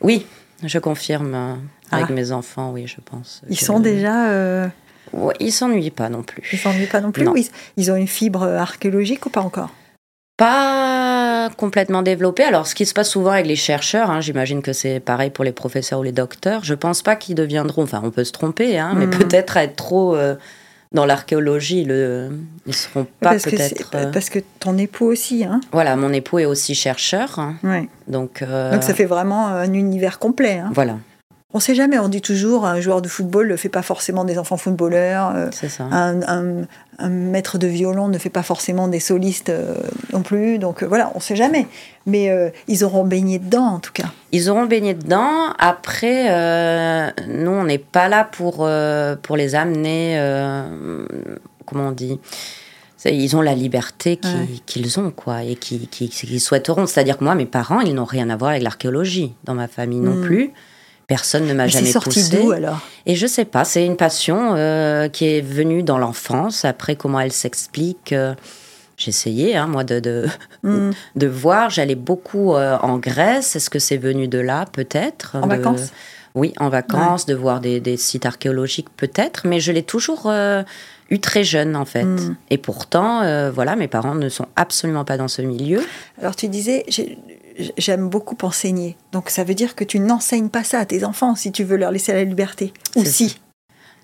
Oui, je confirme euh, avec ah. mes enfants, oui, je pense. Ils sont déjà... Euh... Ouais, ils s'ennuient pas non plus. Ils s'ennuient pas non plus Oui, Ils ont une fibre archéologique ou pas encore? Pas complètement développée. Alors, ce qui se passe souvent avec les chercheurs, hein, j'imagine que c'est pareil pour les professeurs ou les docteurs, je pense pas qu'ils deviendront, enfin, on peut se tromper, hein, mais hmm. peut-être être trop dans l'archéologie, le... ils seront pas peut-être. Euh, parce que ton époux aussi, hein Voilà, mon époux est aussi chercheur. Ouais. Donc, euh, donc ça fait vraiment un univers complet. Hein voilà. On sait jamais, on dit toujours un joueur de football ne fait pas forcément des enfants footballeurs. Euh, c'est ça. Un, maître de violon ne fait pas forcément des solistes euh, non plus. Donc euh, voilà, on sait jamais. Mais ils auront baigné dedans en tout cas. Ils auront baigné dedans. Après, nous, on n'est pas là pour, pour les amener. comment on dit ils ont la liberté qu'ils ont, quoi, et qu'ils souhaiteront. C'est-à-dire que moi, mes parents, ils n'ont rien à voir avec l'archéologie. Dans ma famille non hmm. plus. Personne ne m'a jamais sorti poussé. d'où alors? Et je sais pas, c'est une passion euh, qui est venue dans l'enfance. Après, comment elle s'explique euh, essayé, hein, moi, de, de, hmm. de voir. J'allais beaucoup euh, en Grèce. Est-ce que c'est venu de là, peut-être? En vacances? Oui, en vacances, de voir des, des sites archéologiques, peut-être. Mais je l'ai toujours eu très jeune, en fait. Hmm. Et pourtant, voilà, mes parents ne sont absolument pas dans ce milieu. Alors, tu disais, j'aime beaucoup enseigner. Donc ça veut dire que tu n'enseignes pas ça à tes enfants si tu veux leur laisser la liberté. Ou si.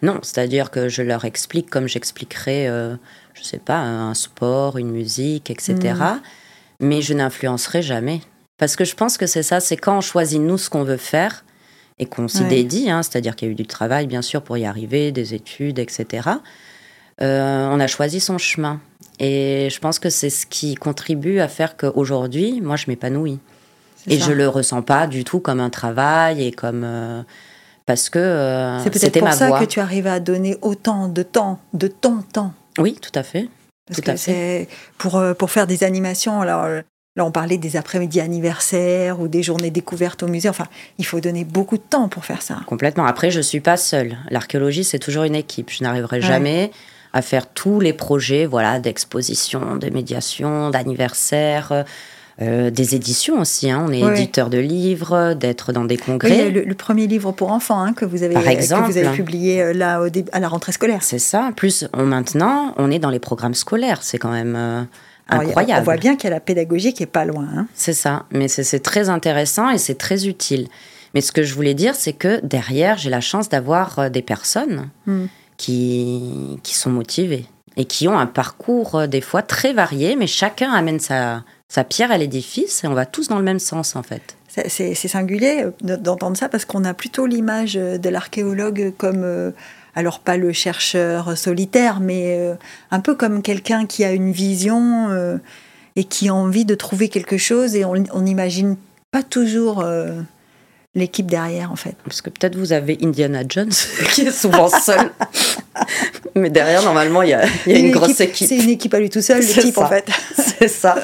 Non, c'est-à-dire que je leur explique comme j'expliquerais, euh, je sais pas, un sport, une musique, etc. Mm. Mais je n'influencerai jamais. Parce que je pense que c'est ça, c'est quand on choisit nous ce qu'on veut faire et qu'on s'y dédie, hein, c'est-à-dire qu'il y a eu du travail bien sûr pour y arriver, des études, etc. Euh, on a choisi son chemin. Et je pense que c'est ce qui contribue à faire qu'aujourd'hui, moi, je m'épanouis. Et je le ressens pas du tout comme un travail et comme euh, parce que euh, c'est peut-être pour ça que tu arrives à donner autant de temps, de ton temps. Oui, tout à fait. Parce que c'est pour euh, pour faire des animations. Alors là, on parlait des après-midi anniversaires ou des journées découvertes au musée. Enfin, il faut donner beaucoup de temps pour faire ça. Complètement. Après, je suis pas seule. L'archéologie, c'est toujours une équipe. Je n'arriverai jamais à faire tous les projets voilà, d'exposition, de médiation, d'anniversaire. Euh, des éditions aussi, hein. on est éditeur de livres, d'être dans des congrès. le, premier livre pour enfants hein, que, vous avez, exemple, que vous avez publié euh, là au à la rentrée scolaire. C'est ça. Plus on, maintenant, on est dans les programmes scolaires. C'est quand même euh, incroyable. on voit bien qu'il y a la pédagogie qui est pas loin. Hein. C'est ça. Mais c'est très intéressant et c'est très utile. Mais ce que je voulais dire, c'est que derrière, j'ai la chance d'avoir des personnes hmm qui, qui sont motivés et qui ont un parcours euh, des fois très varié, mais chacun amène sa, sa pierre à l'édifice et on va tous dans le même sens en fait. C'est singulier euh, d'entendre ça parce qu'on a plutôt l'image euh, de l'archéologue comme, alors pas le chercheur solitaire, mais un peu comme quelqu'un qui a une vision et qui a envie de trouver quelque chose et on n'imagine pas toujours l'équipe derrière en fait. Parce que peut-être vous avez Indiana Jones qui est souvent seul. Mais derrière, normalement, il y a, une, grosse équipe. C'est une équipe à lui tout seul, type en fait. C'est ça.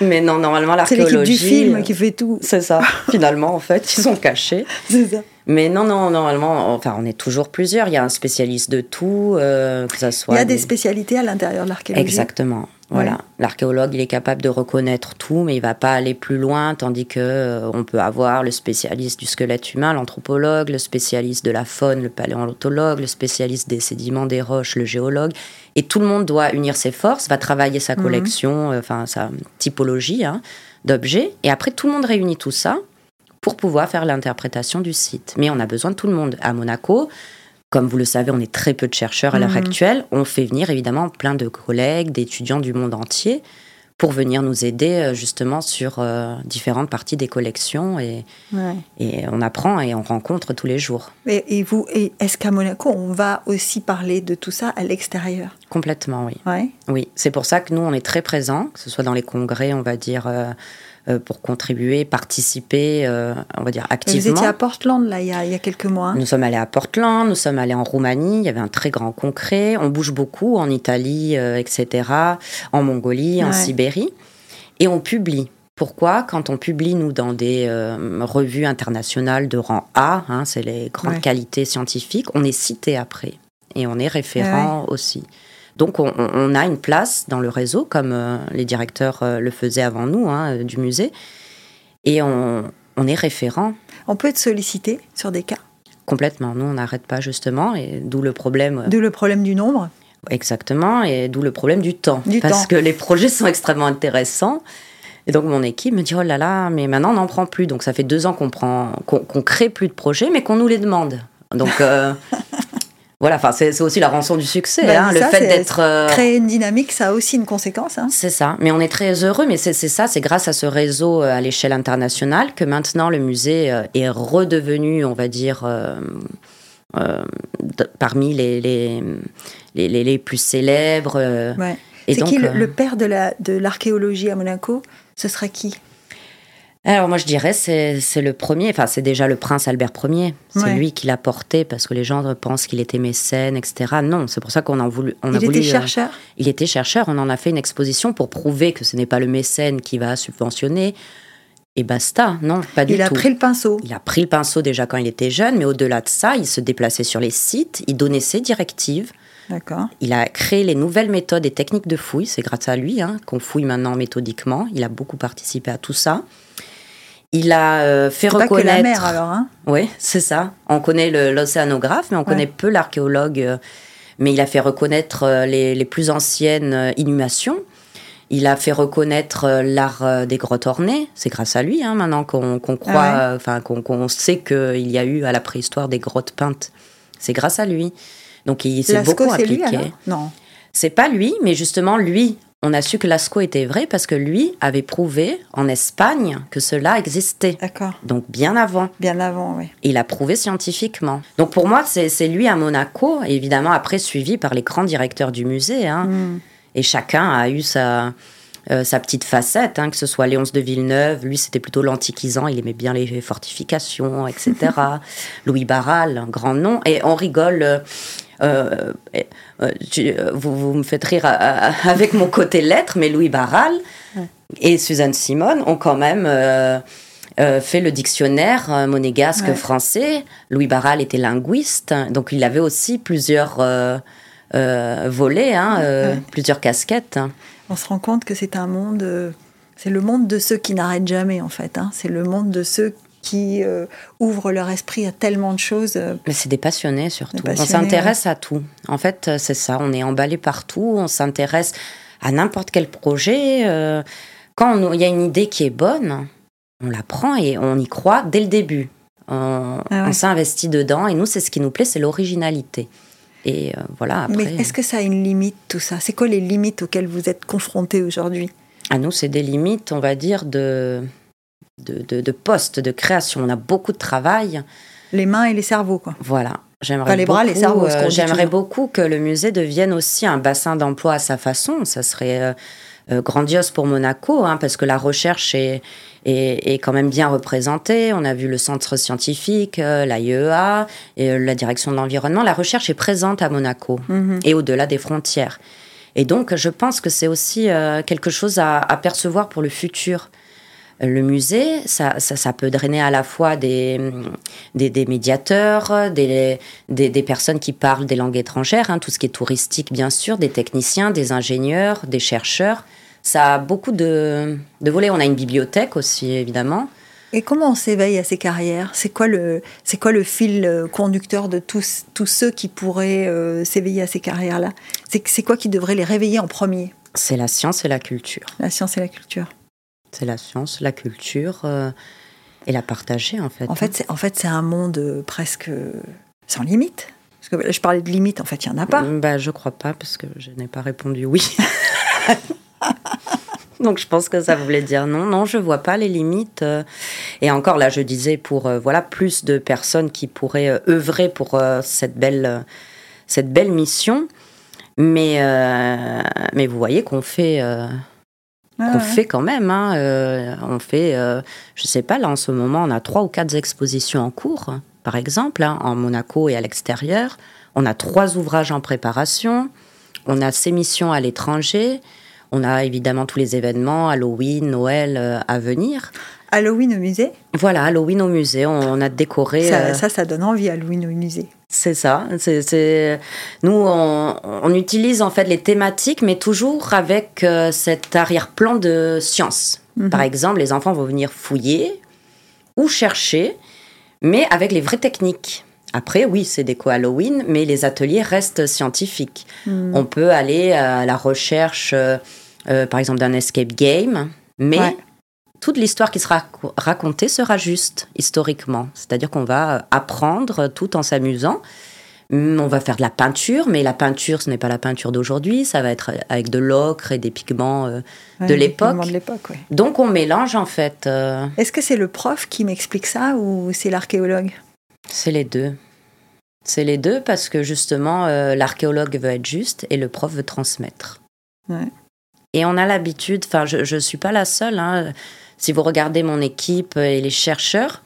Mais non, normalement, l'archéologie. C'est l'équipe du film qui fait tout. C'est ça. Finalement, en fait, ils sont cachés. C'est ça. Mais non, non, normalement, enfin, on est toujours plusieurs. Il y a un spécialiste de tout, euh, que ça soit. Il y a des spécialités à l'intérieur de l'archéologie. Exactement. Voilà, l'archéologue, il est capable de reconnaître tout, mais il va pas aller plus loin, tandis que euh, on peut avoir le spécialiste du squelette humain, l'anthropologue, le spécialiste de la faune, le paléontologue, le spécialiste des sédiments, des roches, le géologue, et tout le monde doit unir ses forces, va travailler sa Mhm. collection, euh, enfin sa typologie hein, d'objets, et après tout le monde réunit tout ça pour pouvoir faire l'interprétation du site. Mais on a besoin de tout le monde. À Monaco, comme vous le savez, on est très peu de chercheurs à l'heure Mhm. actuelle. On fait venir évidemment plein de collègues, d'étudiants du monde entier pour venir nous aider euh, justement sur euh, différentes parties des collections et, Ouais. et on apprend et on rencontre tous les jours. Et, et vous, est-ce qu'à Monaco, on va aussi parler de tout ça à l'extérieur? Complètement, oui. Ouais. Oui, c'est pour ça que nous, on est très présents, que ce soit dans les congrès, on va dire, euh, pour contribuer, participer, euh, on va dire activement. Vous étiez à Portland, là, il y a, il y a quelques mois. hein Nous sommes allés à Portland, nous sommes allés en Roumanie, il y avait un très grand concret. On bouge beaucoup en Italie, euh, etc., en Mongolie, en. Sibérie. Et on publie. Pourquoi? Quand on publie, nous, dans des euh, revues internationales de rang A, hein, c'est les grandes Ouais. qualités scientifiques, on est cité après. Et on est référent aussi. Donc on, a une place dans le réseau, comme euh, les directeurs euh, le faisaient avant nous, hein, du musée. Et on, on est référent On peut être sollicité sur des cas? Complètement. Nous, on n'arrête pas justement, et d'où le problème. euh, D'où le problème du nombre? Exactement, et d'où le problème du temps. Du parce temps. que les projets sont extrêmement intéressants. Et donc mon équipe me dit oh là là, mais maintenant on n'en prend plus. Donc ça fait deux ans qu'on prend, qu'on crée plus de projets, mais qu'on nous les demande. Donc euh, voilà, enfin c'est aussi la rançon du succès, Bah, hein, le ça, fait d'être. euh, Créer une dynamique, ça a aussi une conséquence. hein. c'est ça, mais on est très heureux, mais c'est ça, c'est grâce à ce réseau euh, à l'échelle internationale que maintenant le musée euh, est redevenu, on va dire, euh, euh, parmi les, les, les, les- les plus célèbres. Ouais. et C'est qui le, le père de la de l'archéologie à Monaco? Ce serait qui? Alors moi je dirais c'est c'est le premier, enfin c'est déjà le prince Albert Ier, c'est Ouais. lui qui l'a porté parce que les gens pensent qu'il était mécène, etc. Non, c'est pour ça qu'on a voulu, on a Il voulu. était euh, chercheur? il était chercheur, on en a fait une exposition pour prouver que ce n'est pas le mécène qui va subventionner. Et basta, non, pas du Il a tout. pris le pinceau. Il a pris le pinceau déjà quand il était jeune, mais au-delà de ça, il se déplaçait sur les sites, il donnait ses directives, D'accord. il a créé les nouvelles méthodes et techniques de fouille. C'est grâce à lui hein, qu'on fouille maintenant méthodiquement. Il a beaucoup participé à tout ça. Il a euh, fait pas que reconnaître. la mer alors. Hein Oui, c'est ça. On connaît l'océanographe, mais on connaît peu l'archéologue. euh, Mais il a fait reconnaître euh, les, les plus anciennes inhumations. Il a fait reconnaître l'art des grottes ornées. C'est grâce à lui, hein, maintenant qu'on croit, Ah ouais. enfin qu'on sait qu'il y a eu à la préhistoire des grottes peintes. C'est grâce à lui. Donc il s'est beaucoup lui appliqué. Non. C'est pas lui, mais justement lui. On a su que Lascaux était vrai parce que lui avait prouvé en Espagne que cela existait. D'accord. Donc bien avant. Bien avant, oui. Il a prouvé scientifiquement. Donc pour moi, c'est lui à Monaco, évidemment après suivi par les grands directeurs du musée. hein. Hmm. Et chacun a eu sa, euh, sa petite facette, hein, que ce soit Léonce de Villeneuve, lui c'était plutôt l'antiquisant, il aimait bien les fortifications, etc. Louis Barral, un grand nom. Et on rigole. euh, euh, euh, tu- euh, vous, vous me faites rire avec mon côté lettre, mais Louis Barral et Suzanne Simone ont quand même euh, euh, fait le dictionnaire monégasque Ouais. français. Louis Barral était linguiste, donc il avait aussi plusieurs volets, hein, Ouais. plusieurs casquettes. On se rend compte que c'est un monde. c'est le monde de ceux qui n'arrêtent jamais, en fait. hein. C'est le monde de ceux qui euh, ouvrent leur esprit à tellement de choses. Mais c'est des passionnés surtout. Des on s'intéresse à tout. En fait, euh, c'est ça. On est emballé partout. On s'intéresse à n'importe quel projet. euh, quand il y a une idée qui est bonne, on la prend et on y croit dès le début. On, Ah ouais. s'investit dedans et nous, c'est ce qui nous plaît, c'est l'originalité. Et euh, voilà, après, Mais est-ce que ça a une limite, tout ça? C'est quoi les limites auxquelles vous êtes confrontés aujourd'hui? À nous, c'est des limites, on va dire, de, de, de, de poste, de création. On a beaucoup de travail. Les mains et les cerveaux, quoi. Voilà. J'aimerais les bras, les beaucoup, cerveaux, ce euh, J'aimerais beaucoup que le musée devienne aussi un bassin d'emploi à sa façon. Ça serait euh, euh, grandiose pour Monaco, hein, parce que la recherche est, est, est quand même bien représentée. On a vu le centre scientifique, euh, la IEA, et euh, la direction de l'environnement. La recherche est présente à Monaco Mhm. et au-delà des frontières. Et donc, je pense que c'est aussi quelque chose à, à percevoir pour le futur. Le musée, ça, ça, peut drainer à la fois des, des, médiateurs, des, des, personnes qui parlent des langues étrangères, hein, tout ce qui est touristique bien sûr, des techniciens, des ingénieurs, des chercheurs. Ça a beaucoup de, de volets. On a une bibliothèque aussi, évidemment. Et comment on s'éveille à ces carrières? C'est quoi le c'est quoi le fil euh, conducteur de tous tous ceux qui pourraient euh, s'éveiller à ces carrières-là? C'est c'est quoi qui devrait les réveiller en premier? C'est la science et la culture. La science et la culture. C'est la science, la culture euh, et la partager en fait. En fait, c'est en fait c'est un monde presque sans limite. Parce que je parlais de limite, en fait, il n'y en a pas. Bah, je crois pas, parce que je n'ai pas répondu oui. Donc je pense que ça voulait dire non, non, je vois pas les limites. Euh. Et encore là, je disais pour euh, voilà plus de personnes qui pourraient euh, œuvrer pour cette belle cette belle mission. Mais mais vous voyez qu'on fait qu'on fait quand même. Hein, on fait, je sais pas, là en ce moment, on a trois ou quatre expositions en cours, par exemple, hein, en Monaco et à l'extérieur. On a trois ouvrages en préparation. On a ces missions à l'étranger. On a évidemment tous les événements, Halloween, Noël euh, à venir. Halloween au musée Voilà, Halloween au musée. On, a décoré. Ça, euh, ça, donne envie, Halloween au musée. C'est ça. C'est, Nous, on, utilise en fait les thématiques, mais toujours avec euh, cet arrière-plan de science. Mhm. Par exemple, les enfants vont venir fouiller ou chercher, mais avec les vraies techniques. Après, oui, c'est déco Halloween, mais les ateliers restent scientifiques. Mhm. On peut aller à la recherche euh, par exemple d'un escape game, mais toute l'histoire qui sera racontée sera juste historiquement. C'est-à-dire qu'on va apprendre tout en s'amusant. Hum, on va faire de la peinture, mais la peinture, ce n'est pas la peinture d'aujourd'hui, ça va être avec de l'ocre et des pigments euh, de l'époque. Donc on mélange en fait. Euh, Est-ce que c'est le prof qui m'explique ça ou c'est l'archéologue? C'est les deux. C'est les deux parce que justement l'archéologue veut être juste et le prof veut transmettre. Ouais. Et on a l'habitude, enfin, je ne suis pas la seule. Hein. Si vous regardez mon équipe et les chercheurs,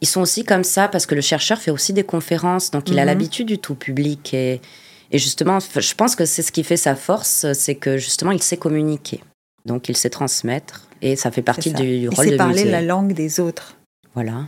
ils sont aussi comme ça parce que le chercheur fait aussi des conférences, donc il a mhm. l'habitude du tout public. Et, et justement, je pense que c'est ce qui fait sa force, c'est que justement, il sait communiquer. Donc, il sait transmettre et ça fait partie du, du rôle de parler la langue des autres. Voilà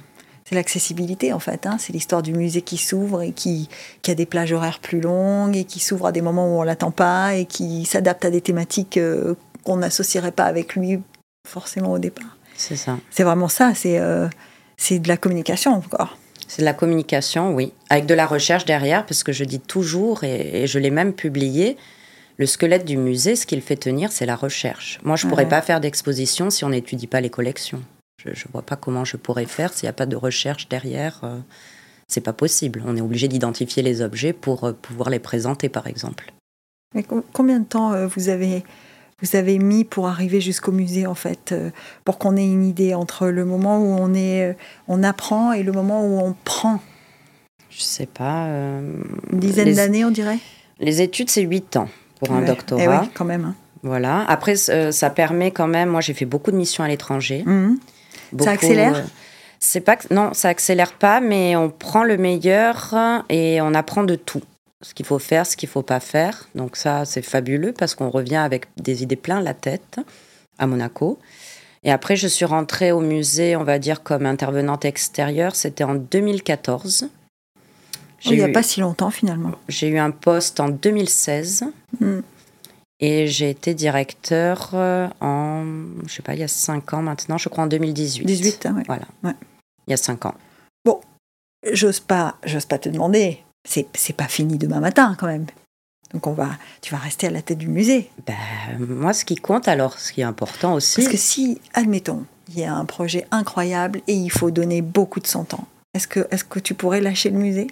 c'est l'accessibilité en fait. Hein. C'est l'histoire du musée qui s'ouvre et qui, qui, a des plages horaires plus longues et qui s'ouvre à des moments où on l'attend pas et qui s'adapte à des thématiques euh, qu'on n'associerait pas avec lui forcément au départ. C'est ça. C'est vraiment ça. C'est euh, c'est de la communication encore. C'est de la communication, oui, avec de la recherche derrière, parce que je dis toujours, et, je l'ai même publié, le squelette du musée, ce qu'il fait tenir, c'est la recherche. Moi, je ne pourrais pas faire d'exposition si on n'étudie pas les collections. Je ne vois pas comment je pourrais faire s'il n'y a pas de recherche derrière. Euh, c'est pas possible. On est obligé d'identifier les objets pour euh, pouvoir les présenter, par exemple. Mais combien de temps euh, vous avez vous avez mis pour arriver jusqu'au musée en fait, pour qu'on ait une idée entre le moment où on est, on apprend et le moment où on prend. Je sais pas. une dizaine d'années, on dirait? Les études, c'est 8 ans pour un doctorat. Eh oui, quand même. Hein. Voilà. Après, ça permet quand même. Moi, j'ai fait beaucoup de missions à l'étranger. Mmh ça accélère? euh, C'est pas non, ça accélère pas, mais on prend le meilleur et on apprend de tout. Ce qu'il faut faire, ce qu'il faut pas faire. Donc ça, c'est fabuleux parce qu'on revient avec des idées plein la tête à Monaco. Et après, je suis rentrée au musée, on va dire comme intervenante extérieure. C'était en 2014. il n'y a pas si longtemps finalement. J'ai eu un poste en 2016. Et j'ai été directeur euh, en, je sais pas, il y a 5 ans maintenant, je crois en 2018. 18, oui. Voilà. Il y a 5 ans. Bon, j'ose pas, j'ose pas te demander. C'est, c'est pas fini demain matin quand même. Donc on va, tu vas rester à la tête du musée. Ben, moi, ce qui compte alors, ce qui est important aussi. Parce que si, admettons, il y a un projet incroyable et il faut donner beaucoup de son temps, est-ce que, est-ce que tu pourrais lâcher le musée?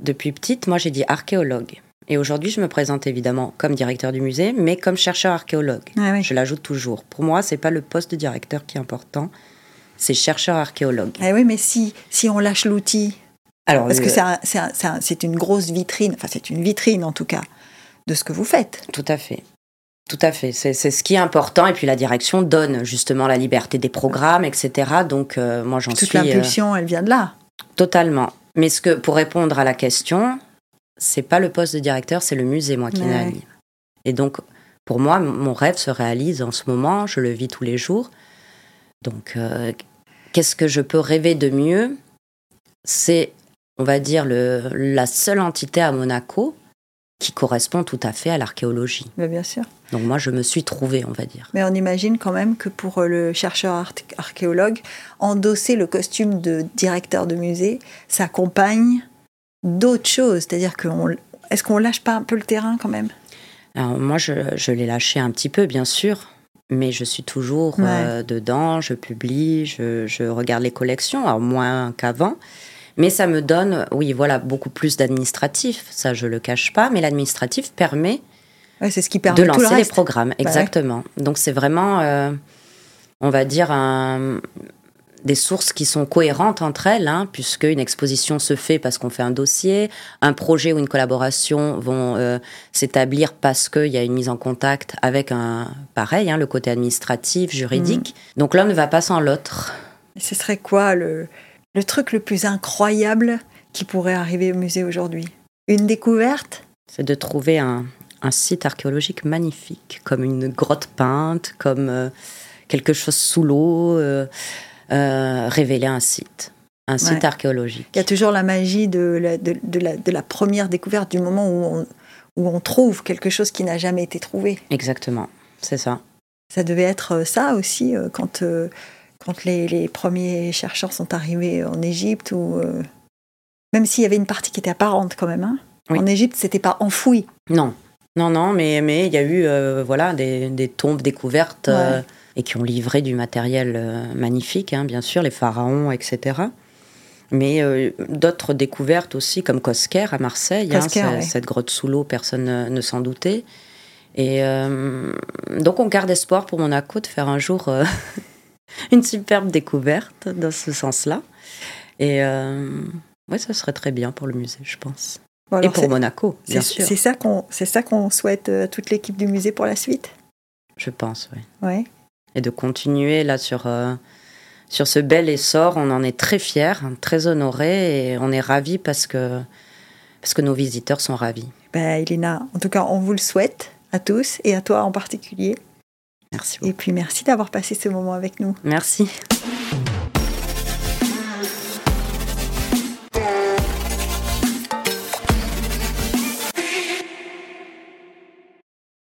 Depuis petite, moi j'ai dit archéologue. Et aujourd'hui, je me présente évidemment comme directeur du musée, mais comme chercheur archéologue. Ah je l'ajoute toujours. Pour moi, c'est pas le poste de directeur qui est important, c'est chercheur archéologue. Ah oui, mais si, si on lâche l'outil, alors parce que c'est une grosse vitrine, enfin c'est une vitrine en tout cas de ce que vous faites. Tout à fait. Tout à fait, c'est ce qui est important. Et puis la direction donne justement la liberté des programmes, etc. Donc euh, moi j'en suis. Toute l'impulsion, euh, elle vient de là. Totalement. Mais ce que, pour répondre à la question, c'est pas le poste de directeur, c'est le musée, moi, qui ouais. Et donc, pour moi, mon rêve se réalise en ce moment, je le vis tous les jours, Donc, euh, qu'est-ce que je peux rêver de mieux? C'est, on va dire, le, la seule entité à Monaco qui correspond tout à fait à l'archéologie. Mais bien sûr. Donc moi, je me suis trouvée, on va dire. Mais on imagine quand même que pour le chercheur archéologue, endosser le costume de directeur de musée s'accompagne d'autres choses. C'est-à-dire que est-ce qu'on lâche pas un peu le terrain quand même? Alors moi, je, je l'ai lâché un petit peu, bien sûr. Mais je suis toujours euh, dedans, je publie, je, je, regarde les collections, alors moins qu'avant. Mais ça me donne, oui, voilà, beaucoup plus d'administratif. Ça, je le cache pas. Mais l'administratif permet, c'est ce qui permet de lancer les programmes. Bah exactement. Donc c'est vraiment, euh, on va dire, un, des sources qui sont cohérentes entre elles, hein, puisque une exposition se fait parce qu'on fait un dossier, un projet ou une collaboration vont euh, s'établir parce qu'il y a une mise en contact avec un, pareil, hein, le côté administratif, juridique. Mm. Donc l'un ne va pas sans l'autre. Ce serait quoi le, le truc le plus incroyable qui pourrait arriver au musée aujourd'hui Une découverte? C'est de trouver un, site archéologique magnifique, comme une grotte peinte, comme euh, quelque chose sous l'eau, euh, euh, révéler un site. Un site archéologique. Il y a toujours la magie de la, de, la, de la première découverte, du moment où on, où on trouve quelque chose qui n'a jamais été trouvé. Exactement, c'est ça. Ça devait être ça aussi quand quand les, premiers chercheurs sont arrivés en Égypte, ou euh, même s'il y avait une partie qui était apparente quand même. Hein. En Égypte, c'était pas enfoui. Non, non, non, mais mais il y a eu euh, voilà des, tombes découvertes euh, et qui ont livré du matériel magnifique, hein, bien sûr, les pharaons, etc. Mais d'autres découvertes aussi, comme Cosquer à Marseille, hein, cette grotte sous l'eau, personne ne, s'en doutait. Et donc on garde espoir pour Monaco de faire un jour une superbe découverte dans ce sens-là. Et euh, ouais, ça serait très bien pour le musée, je pense. et pour Monaco, bien sûr. C'est ça qu'on, c'est ça qu'on souhaite à toute l'équipe du musée pour la suite? Je pense, oui. Ouais. Et de continuer là sur euh, sur ce bel essor, on en est très fiers, très honorés, et on est ravis parce que parce que nos visiteurs sont ravis. Ben, Elena, en tout cas, on vous le souhaite à tous et à toi en particulier. Merci. Et puis merci d'avoir passé ce moment avec nous. Merci.